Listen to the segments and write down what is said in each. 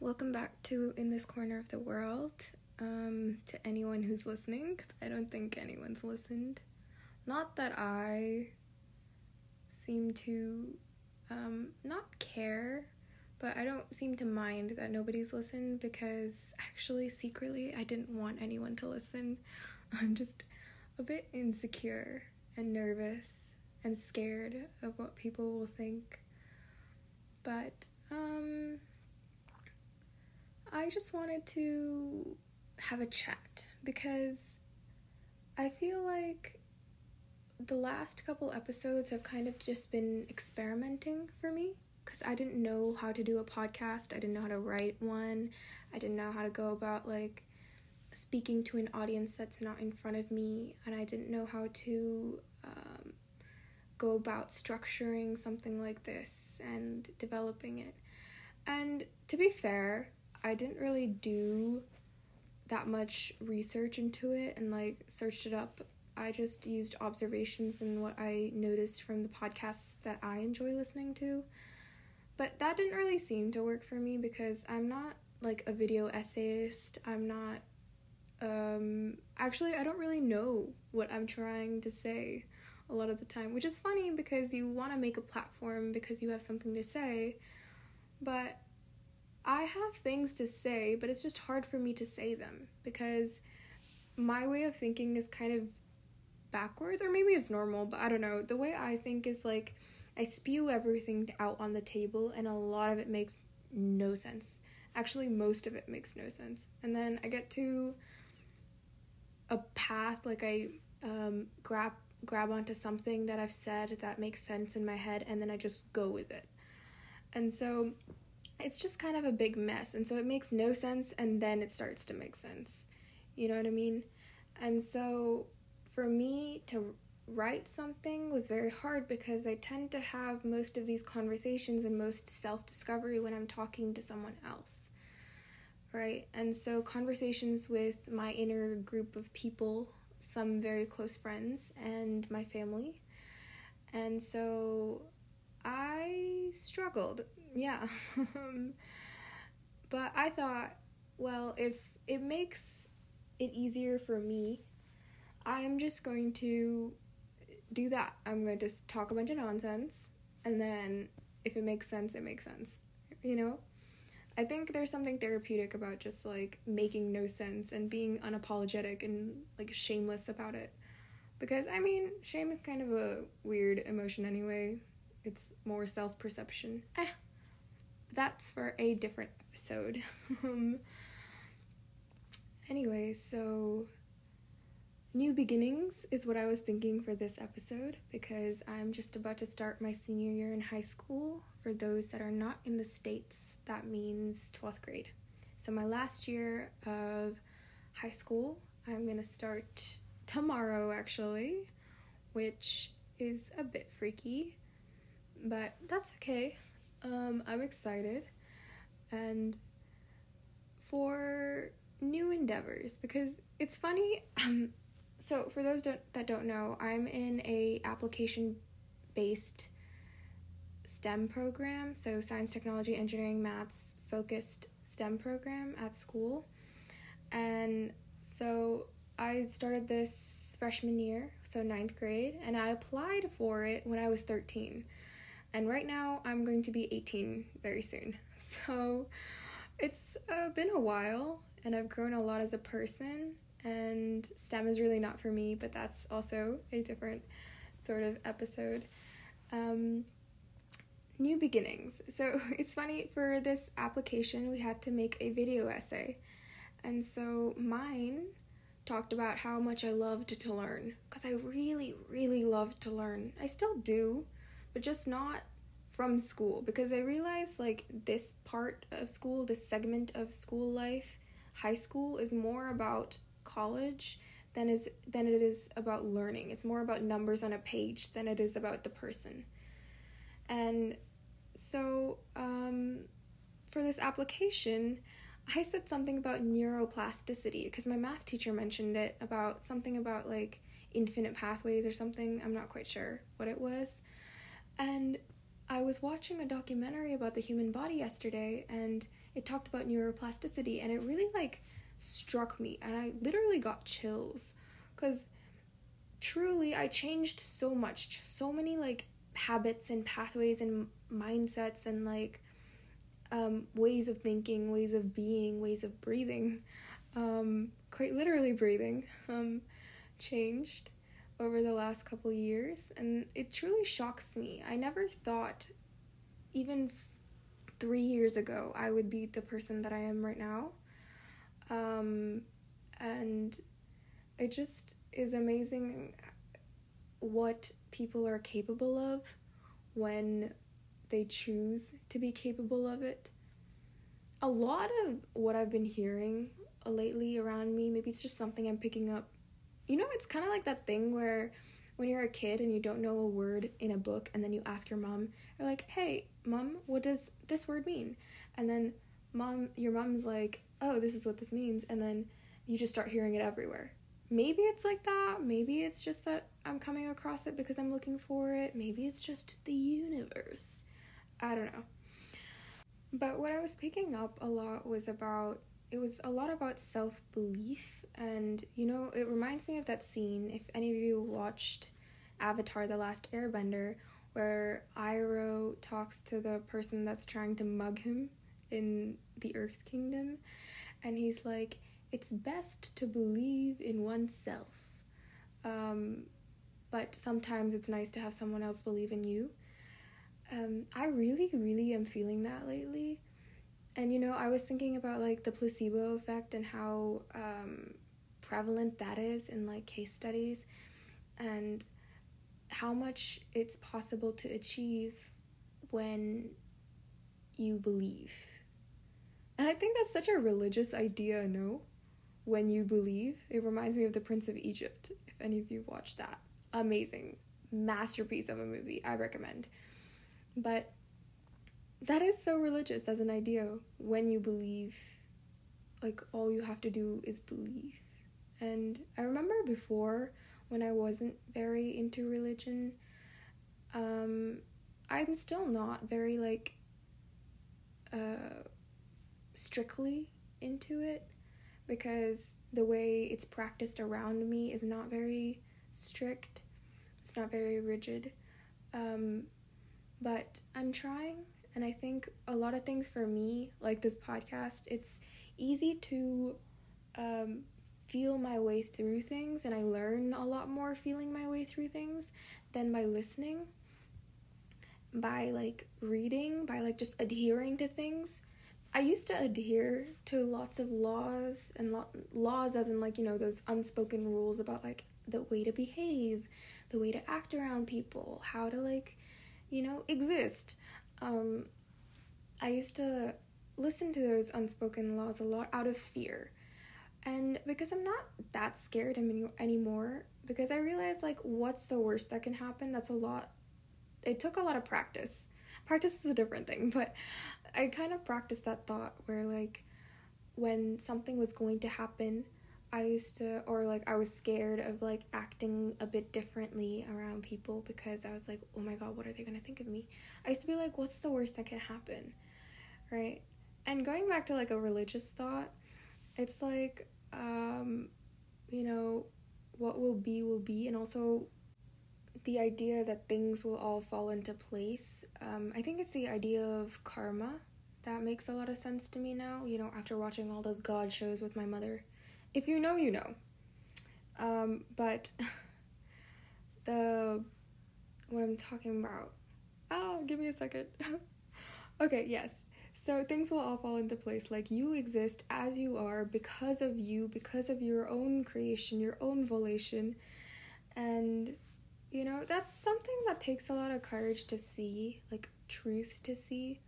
welcome back to In This Corner of the World. Um, to anyone who's listening, because I don't think anyone's listened. Not that I seem to um, not care, but I don't seem to mind that nobody's listened because actually, secretly, I didn't want anyone to listen. I'm just a bit insecure and nervous and scared of what people will think. But, um, I just wanted to have a chat because I feel like the last couple episodes have kind of just been experimenting for me because I didn't know how to do a podcast. I didn't know how to write one. I didn't know how to go about like speaking to an audience that's not in front of me, and I didn't know how to um, go about structuring something like this and developing it. And to be fair, I didn't really do that much research into it and like searched it up. I just used observations and what I noticed from the podcasts that I enjoy listening to. But that didn't really seem to work for me because I'm not like a video essayist. I'm not um actually I don't really know what I'm trying to say a lot of the time, which is funny because you want to make a platform because you have something to say. But I have things to say, but it's just hard for me to say them because my way of thinking is kind of backwards, or maybe it's normal, but I don't know. The way I think is like I spew everything out on the table, and a lot of it makes no sense. Actually, most of it makes no sense. And then I get to a path, like I um, grab grab onto something that I've said that makes sense in my head, and then I just go with it. And so it's just kind of a big mess. And so it makes no sense and then it starts to make sense. You know what I mean? And so for me to write something was very hard because I tend to have most of these conversations and most self discovery when I'm talking to someone else. Right? And so conversations with my inner group of people, some very close friends, and my family. And so I struggled yeah. but I thought, well, if it makes it easier for me, I'm just going to do that. I'm going to talk a bunch of nonsense, and then if it makes sense, it makes sense. You know? I think there's something therapeutic about just like making no sense and being unapologetic and like shameless about it. Because I mean, shame is kind of a weird emotion anyway. It's more self perception. Eh that's for a different episode. um, anyway, so new beginnings is what I was thinking for this episode because I'm just about to start my senior year in high school. For those that are not in the States, that means 12th grade. So, my last year of high school, I'm gonna start tomorrow actually, which is a bit freaky, but that's okay. Um, I'm excited and for new endeavors because it's funny. Um, so for those don't, that don't know, I'm in a application based STEM program, so science, technology, engineering, maths focused STEM program at school. And so I started this freshman year, so ninth grade, and I applied for it when I was 13. And right now, I'm going to be 18 very soon. So it's uh, been a while, and I've grown a lot as a person. And STEM is really not for me, but that's also a different sort of episode. Um, new beginnings. So it's funny, for this application, we had to make a video essay. And so mine talked about how much I loved to learn because I really, really loved to learn. I still do but just not from school because I realized like this part of school, this segment of school life, high school is more about college than is than it is about learning. It's more about numbers on a page than it is about the person. And so um, for this application, I said something about neuroplasticity because my math teacher mentioned it about something about like infinite pathways or something. I'm not quite sure what it was. And I was watching a documentary about the human body yesterday and it talked about neuroplasticity and it really like struck me and I literally got chills cuz truly I changed so much so many like habits and pathways and mindsets and like um, ways of thinking, ways of being, ways of breathing, um, quite literally breathing, um, changed over the last couple years, and it truly shocks me. I never thought, even f- three years ago, I would be the person that I am right now. Um, and it just is amazing what people are capable of when they choose to be capable of it. A lot of what I've been hearing lately around me, maybe it's just something I'm picking up. You know, it's kind of like that thing where when you're a kid and you don't know a word in a book and then you ask your mom, you're like, "Hey, mom, what does this word mean?" And then mom your mom's like, "Oh, this is what this means." And then you just start hearing it everywhere. Maybe it's like that. Maybe it's just that I'm coming across it because I'm looking for it. Maybe it's just the universe. I don't know. But what I was picking up a lot was about it was a lot about self belief, and you know, it reminds me of that scene. If any of you watched Avatar The Last Airbender, where Iroh talks to the person that's trying to mug him in the Earth Kingdom, and he's like, It's best to believe in oneself. Um, but sometimes it's nice to have someone else believe in you. Um, I really, really am feeling that lately. And you know, I was thinking about like the placebo effect and how um, prevalent that is in like case studies and how much it's possible to achieve when you believe. And I think that's such a religious idea, no? When you believe. It reminds me of The Prince of Egypt, if any of you watched that. Amazing. Masterpiece of a movie. I recommend. But that is so religious as an idea when you believe like all you have to do is believe. And i remember before when i wasn't very into religion um i'm still not very like uh strictly into it because the way it's practiced around me is not very strict. It's not very rigid. Um but I'm trying, and I think a lot of things for me, like this podcast, it's easy to um, feel my way through things, and I learn a lot more feeling my way through things than by listening, by like reading, by like just adhering to things. I used to adhere to lots of laws and lo- laws, as in like, you know, those unspoken rules about like the way to behave, the way to act around people, how to like you know, exist. Um, I used to listen to those unspoken laws a lot out of fear. And because I'm not that scared anymore, because I realized, like, what's the worst that can happen? That's a lot. It took a lot of practice. Practice is a different thing, but I kind of practiced that thought where, like, when something was going to happen, I used to, or like I was scared of like acting a bit differently around people because I was like, oh my god, what are they gonna think of me? I used to be like, what's the worst that can happen? Right? And going back to like a religious thought, it's like, um, you know, what will be will be, and also the idea that things will all fall into place. Um, I think it's the idea of karma that makes a lot of sense to me now, you know, after watching all those God shows with my mother if you know, you know. Um, but the what I'm talking about. Oh, give me a second. okay, yes. So things will all fall into place. Like you exist as you are because of you, because of your own creation, your own volition. And you know, that's something that takes a lot of courage to see, like truth to see.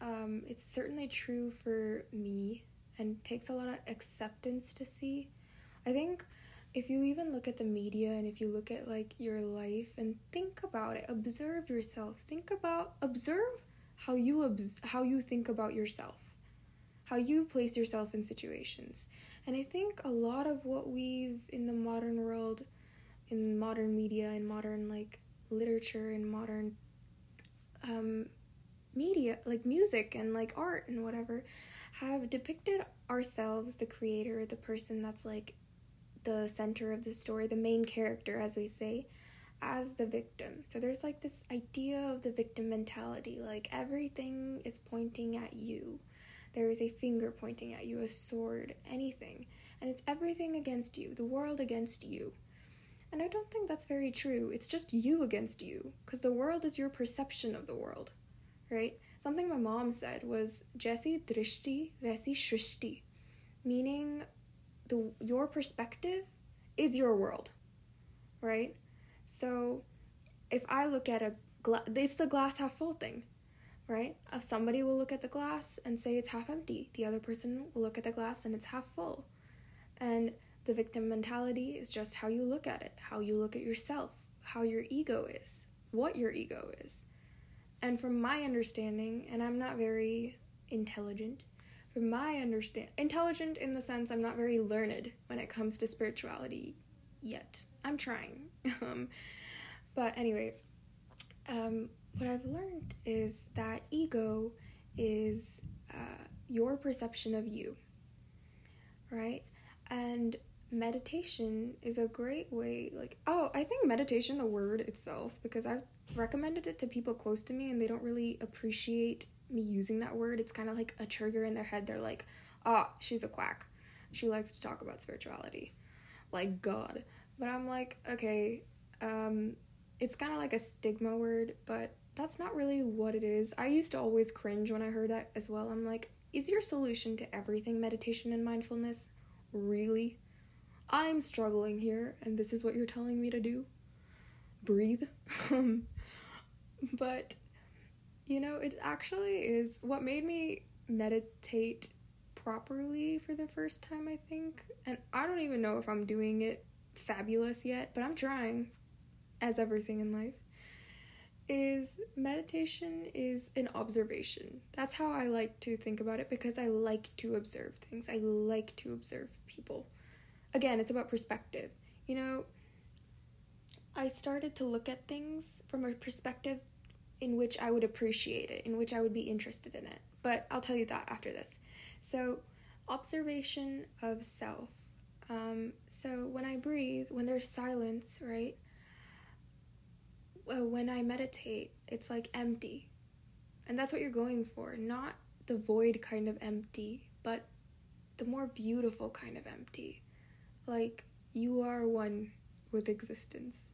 Um, it's certainly true for me and takes a lot of acceptance to see. I think if you even look at the media and if you look at like your life and think about it, observe yourself. Think about observe how you obs- how you think about yourself. How you place yourself in situations. And I think a lot of what we've in the modern world in modern media and modern like literature and modern um, media, like music and like art and whatever, have depicted ourselves, the creator, the person that's like the center of the story, the main character, as we say, as the victim. So there's like this idea of the victim mentality, like everything is pointing at you. There is a finger pointing at you, a sword, anything. And it's everything against you, the world against you. And I don't think that's very true. It's just you against you, because the world is your perception of the world, right? Something my mom said was Jesse drishti vesi shrishti, meaning the your perspective is your world, right? So if I look at a glass, it's the glass half full thing, right? If uh, somebody will look at the glass and say it's half empty, the other person will look at the glass and it's half full. And the victim mentality is just how you look at it, how you look at yourself, how your ego is, what your ego is. And from my understanding, and I'm not very intelligent, from my understand intelligent in the sense I'm not very learned when it comes to spirituality yet. I'm trying. um, but anyway, um, what I've learned is that ego is uh, your perception of you, right? And meditation is a great way like oh i think meditation the word itself because i've recommended it to people close to me and they don't really appreciate me using that word. It's kind of like a trigger in their head. They're like oh she's a quack. She likes to talk about spirituality. Like god. But i'm like okay um it's kind of like a stigma word but that's not really what it is. I used to always cringe when i heard that as well. I'm like is your solution to everything meditation and mindfulness? Really? I'm struggling here, and this is what you're telling me to do? Breathe. But, you know, it actually is what made me meditate properly for the first time, I think. And I don't even know if I'm doing it fabulous yet, but I'm trying, as everything in life. Is meditation is an observation. That's how I like to think about it because I like to observe things. I like to observe people again, it's about perspective. You know, I started to look at things from a perspective in which I would appreciate it, in which I would be interested in it. But I'll tell you that after this. So, observation of self. Um, so, when I breathe, when there's silence, right? When I meditate, it's like empty. And that's what you're going for. Not the void kind of empty, but the more beautiful kind of empty. Like, you are one with existence.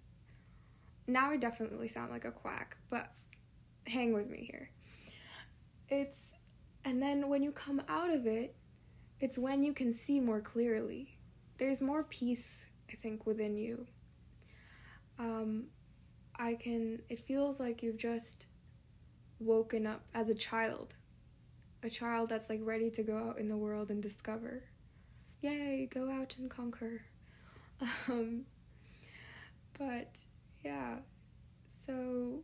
Now I definitely sound like a quack, but hang with me here. It's, and then when you come out of it, it's when you can see more clearly. There's more peace, I think, within you. Um, I can, it feels like you've just woken up as a child. A child that's like ready to go out in the world and discover yay, go out and conquer. Um, but yeah, so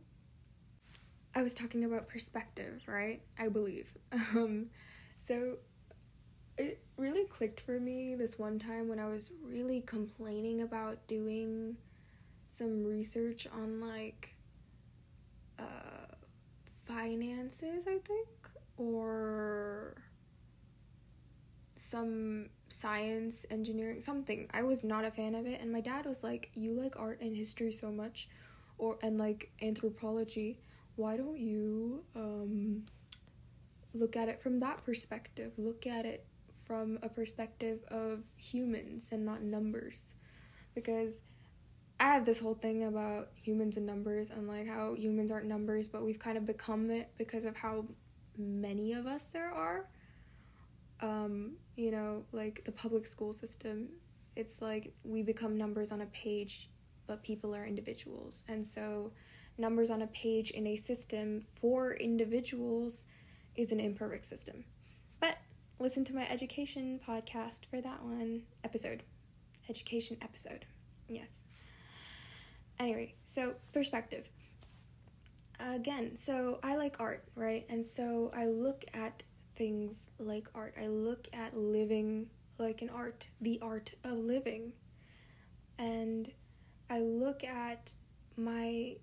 I was talking about perspective, right? I believe. Um, so it really clicked for me this one time when I was really complaining about doing some research on like uh, finances, I think, or some science, engineering, something. I was not a fan of it and my dad was like, "You like art and history so much or and like anthropology. Why don't you um look at it from that perspective? Look at it from a perspective of humans and not numbers." Because I have this whole thing about humans and numbers and like how humans aren't numbers, but we've kind of become it because of how many of us there are um, you know, like the public school system, it's like we become numbers on a page, but people are individuals. And so, numbers on a page in a system for individuals is an imperfect system. But listen to my education podcast for that one episode. Education episode. Yes. Anyway, so perspective. Again, so I like art, right? And so I look at things like art. I look at living like an art, the art of living. And I look at my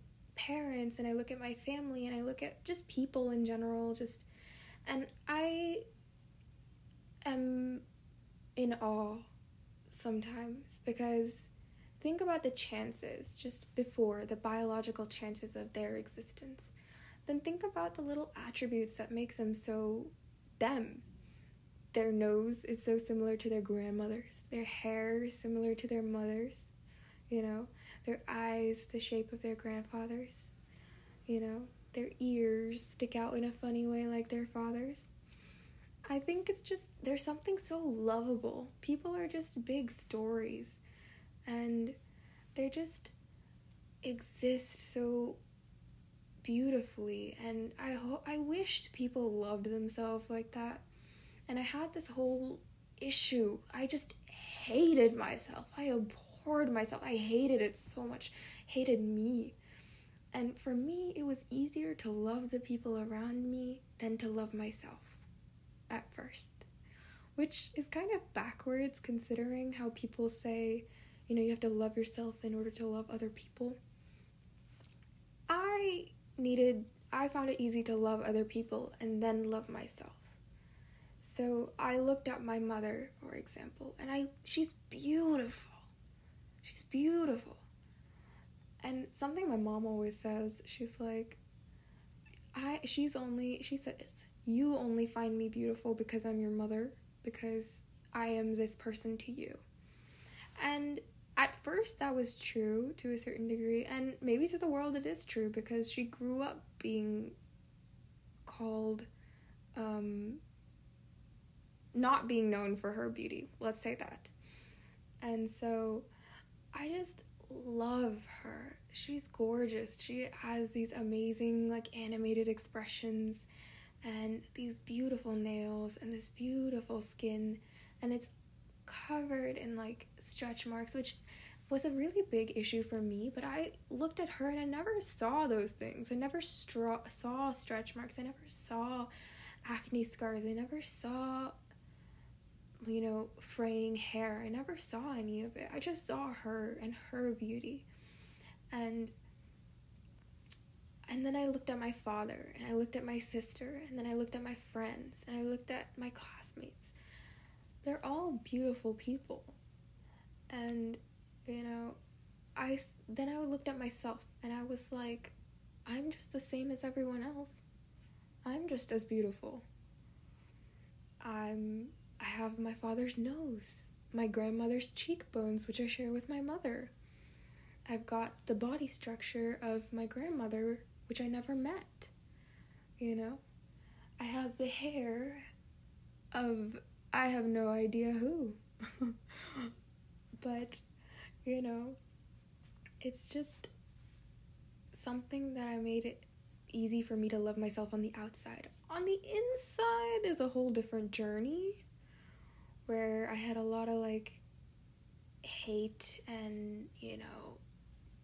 parents and I look at my family and I look at just people in general, just and I am in awe sometimes because think about the chances just before the biological chances of their existence. Then think about the little attributes that make them so them. Their nose is so similar to their grandmother's, their hair is similar to their mother's, you know, their eyes the shape of their grandfather's, you know, their ears stick out in a funny way like their father's. I think it's just there's something so lovable. People are just big stories and they just exist so beautifully and I ho- I wished people loved themselves like that. And I had this whole issue. I just hated myself. I abhorred myself. I hated it so much. Hated me. And for me, it was easier to love the people around me than to love myself at first. Which is kind of backwards considering how people say, you know, you have to love yourself in order to love other people. I needed, I found it easy to love other people and then love myself. So I looked at my mother, for example, and I she's beautiful. She's beautiful. And something my mom always says, she's like I she's only she says, "You only find me beautiful because I'm your mother, because I am this person to you." And at first that was true to a certain degree and maybe to the world it is true because she grew up being called um not being known for her beauty let's say that and so i just love her she's gorgeous she has these amazing like animated expressions and these beautiful nails and this beautiful skin and it's covered in like stretch marks, which was a really big issue for me. But I looked at her and I never saw those things. I never saw stretch marks. I never saw acne scars. I never saw, you know, fraying hair. I never saw any of it. I just saw her and her beauty. And and then I looked at my father, and I looked at my sister, and then I looked at my friends, and I looked at my classmates they're all beautiful people. And, you know, I then I looked at myself and I was like, I'm just the same as everyone else. I'm just as beautiful. I'm I have my father's nose, my grandmother's cheekbones which I share with my mother. I've got the body structure of my grandmother which I never met. You know, I have the hair of I have no idea who. but, you know, it's just something that I made it easy for me to love myself on the outside. On the inside is a whole different journey where I had a lot of like hate and, you know,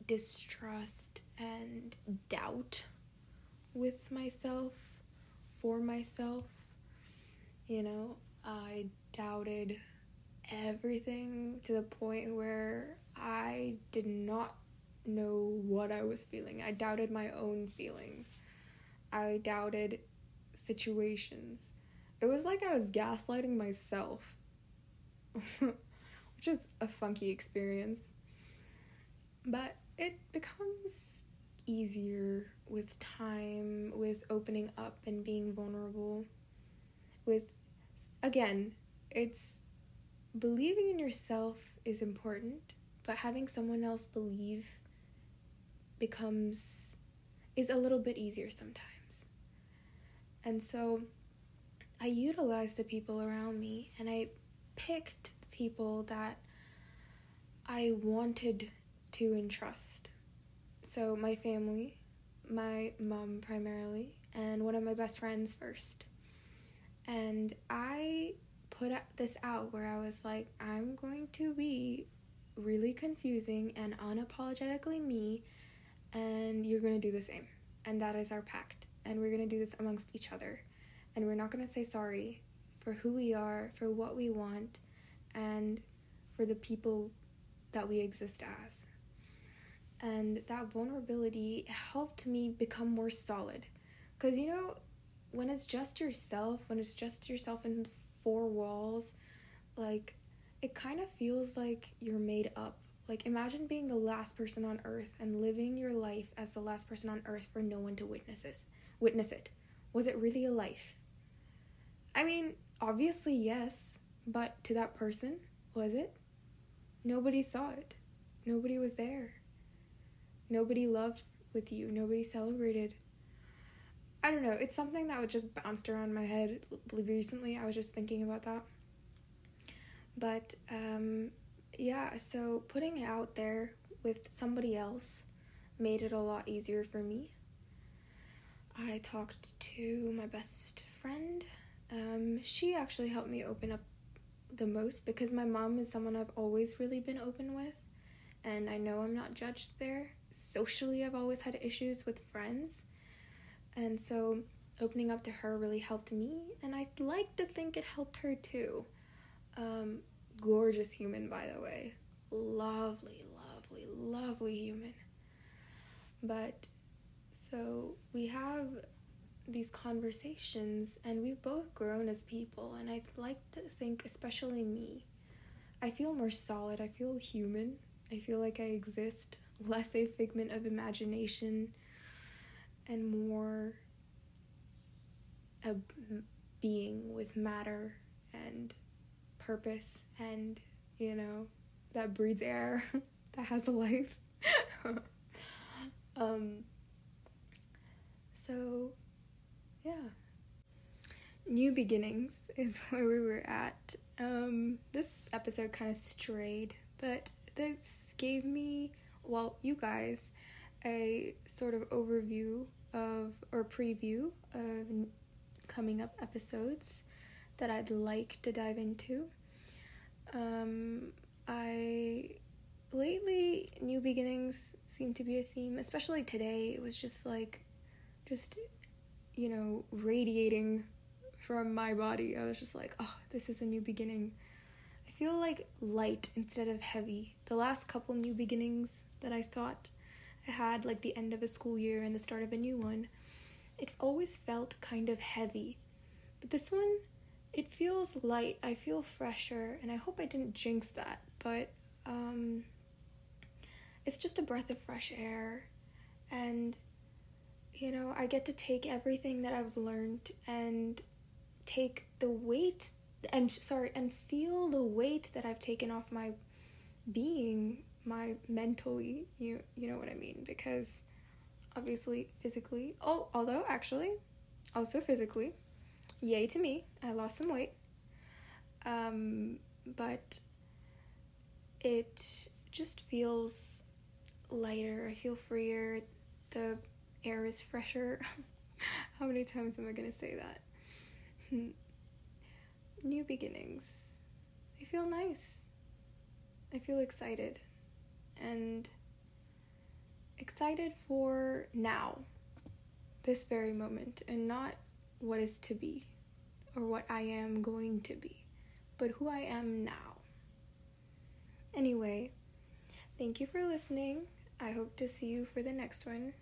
distrust and doubt with myself, for myself. You know, I doubted everything to the point where I did not know what I was feeling. I doubted my own feelings. I doubted situations. It was like I was gaslighting myself, which is a funky experience. But it becomes easier with time, with opening up and being vulnerable, with again, it's believing in yourself is important, but having someone else believe becomes is a little bit easier sometimes. And so I utilize the people around me and I picked people that I wanted to entrust. So my family, my mom primarily, and one of my best friends first. And I put this out where I was like, I'm going to be really confusing and unapologetically me, and you're going to do the same. And that is our pact. And we're going to do this amongst each other. And we're not going to say sorry for who we are, for what we want, and for the people that we exist as. And that vulnerability helped me become more solid. Because, you know, when it's just yourself, when it's just yourself in four walls, like, it kind of feels like you're made up. Like, imagine being the last person on earth and living your life as the last person on earth for no one to witness it. Witness it. Was it really a life? I mean, obviously, yes, but to that person, was it? Nobody saw it. Nobody was there. Nobody loved with you. Nobody celebrated. I don't know. It's something that would just bounced around my head recently. I was just thinking about that. But um, yeah, so putting it out there with somebody else made it a lot easier for me. I talked to my best friend. Um, she actually helped me open up the most because my mom is someone I've always really been open with, and I know I'm not judged there. Socially, I've always had issues with friends, and so opening up to her really helped me, and I'd like to think it helped her too. Um, gorgeous human, by the way. Lovely, lovely, lovely human. But so we have these conversations and we've both grown as people and I'd like to think especially me I feel more solid I feel human I feel like I exist less a figment of imagination and more a being with matter and purpose and you know that breathes air that has a life. Um so yeah. New beginnings is where we were at. Um, this episode kind of strayed, but this gave me, well, you guys, a sort of overview of or preview of coming up episodes that I'd like to dive into. Um, I lately new beginnings seem to be a theme, especially today. It was just like just you know, radiating from my body. I was just like, oh, this is a new beginning. I feel like light instead of heavy. The last couple new beginnings that I thought I had, like the end of a school year and the start of a new one, it always felt kind of heavy. But this one, it feels light. I feel fresher, and I hope I didn't jinx that, but um, it's just a breath of fresh air. And you know, I get to take everything that I've learned and take the weight and sorry, and feel the weight that I've taken off my being, my mentally, you you know what I mean? Because obviously physically, oh, although actually also physically, yay to me, I lost some weight. Um, but it just feels lighter. I feel freer. The air is fresher. How many times am I going to say that? Hmm. New beginnings. They feel nice. I feel excited. And excited for now, this very moment, and not what is to be or what I am going to be, but who I am now. Anyway, thank you for listening. I hope to see you for the next one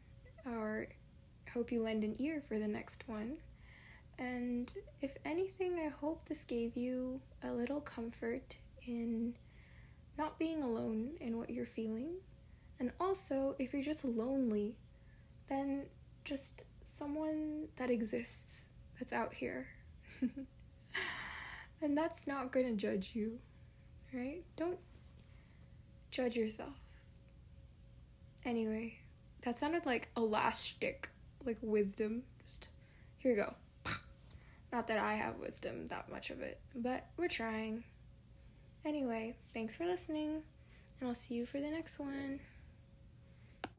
or hope you lend an ear for the next one. And if anything, I hope this gave you a little comfort in not being alone in what you're feeling. And also, if you're just lonely, then just someone that exists that's out here. and that's not going to judge you, right? Don't judge yourself. Anyway. That sounded like elastic, like wisdom. Just here you go. Not that I have wisdom, that much of it, but we're trying. Anyway, thanks for listening, and I'll see you for the next one.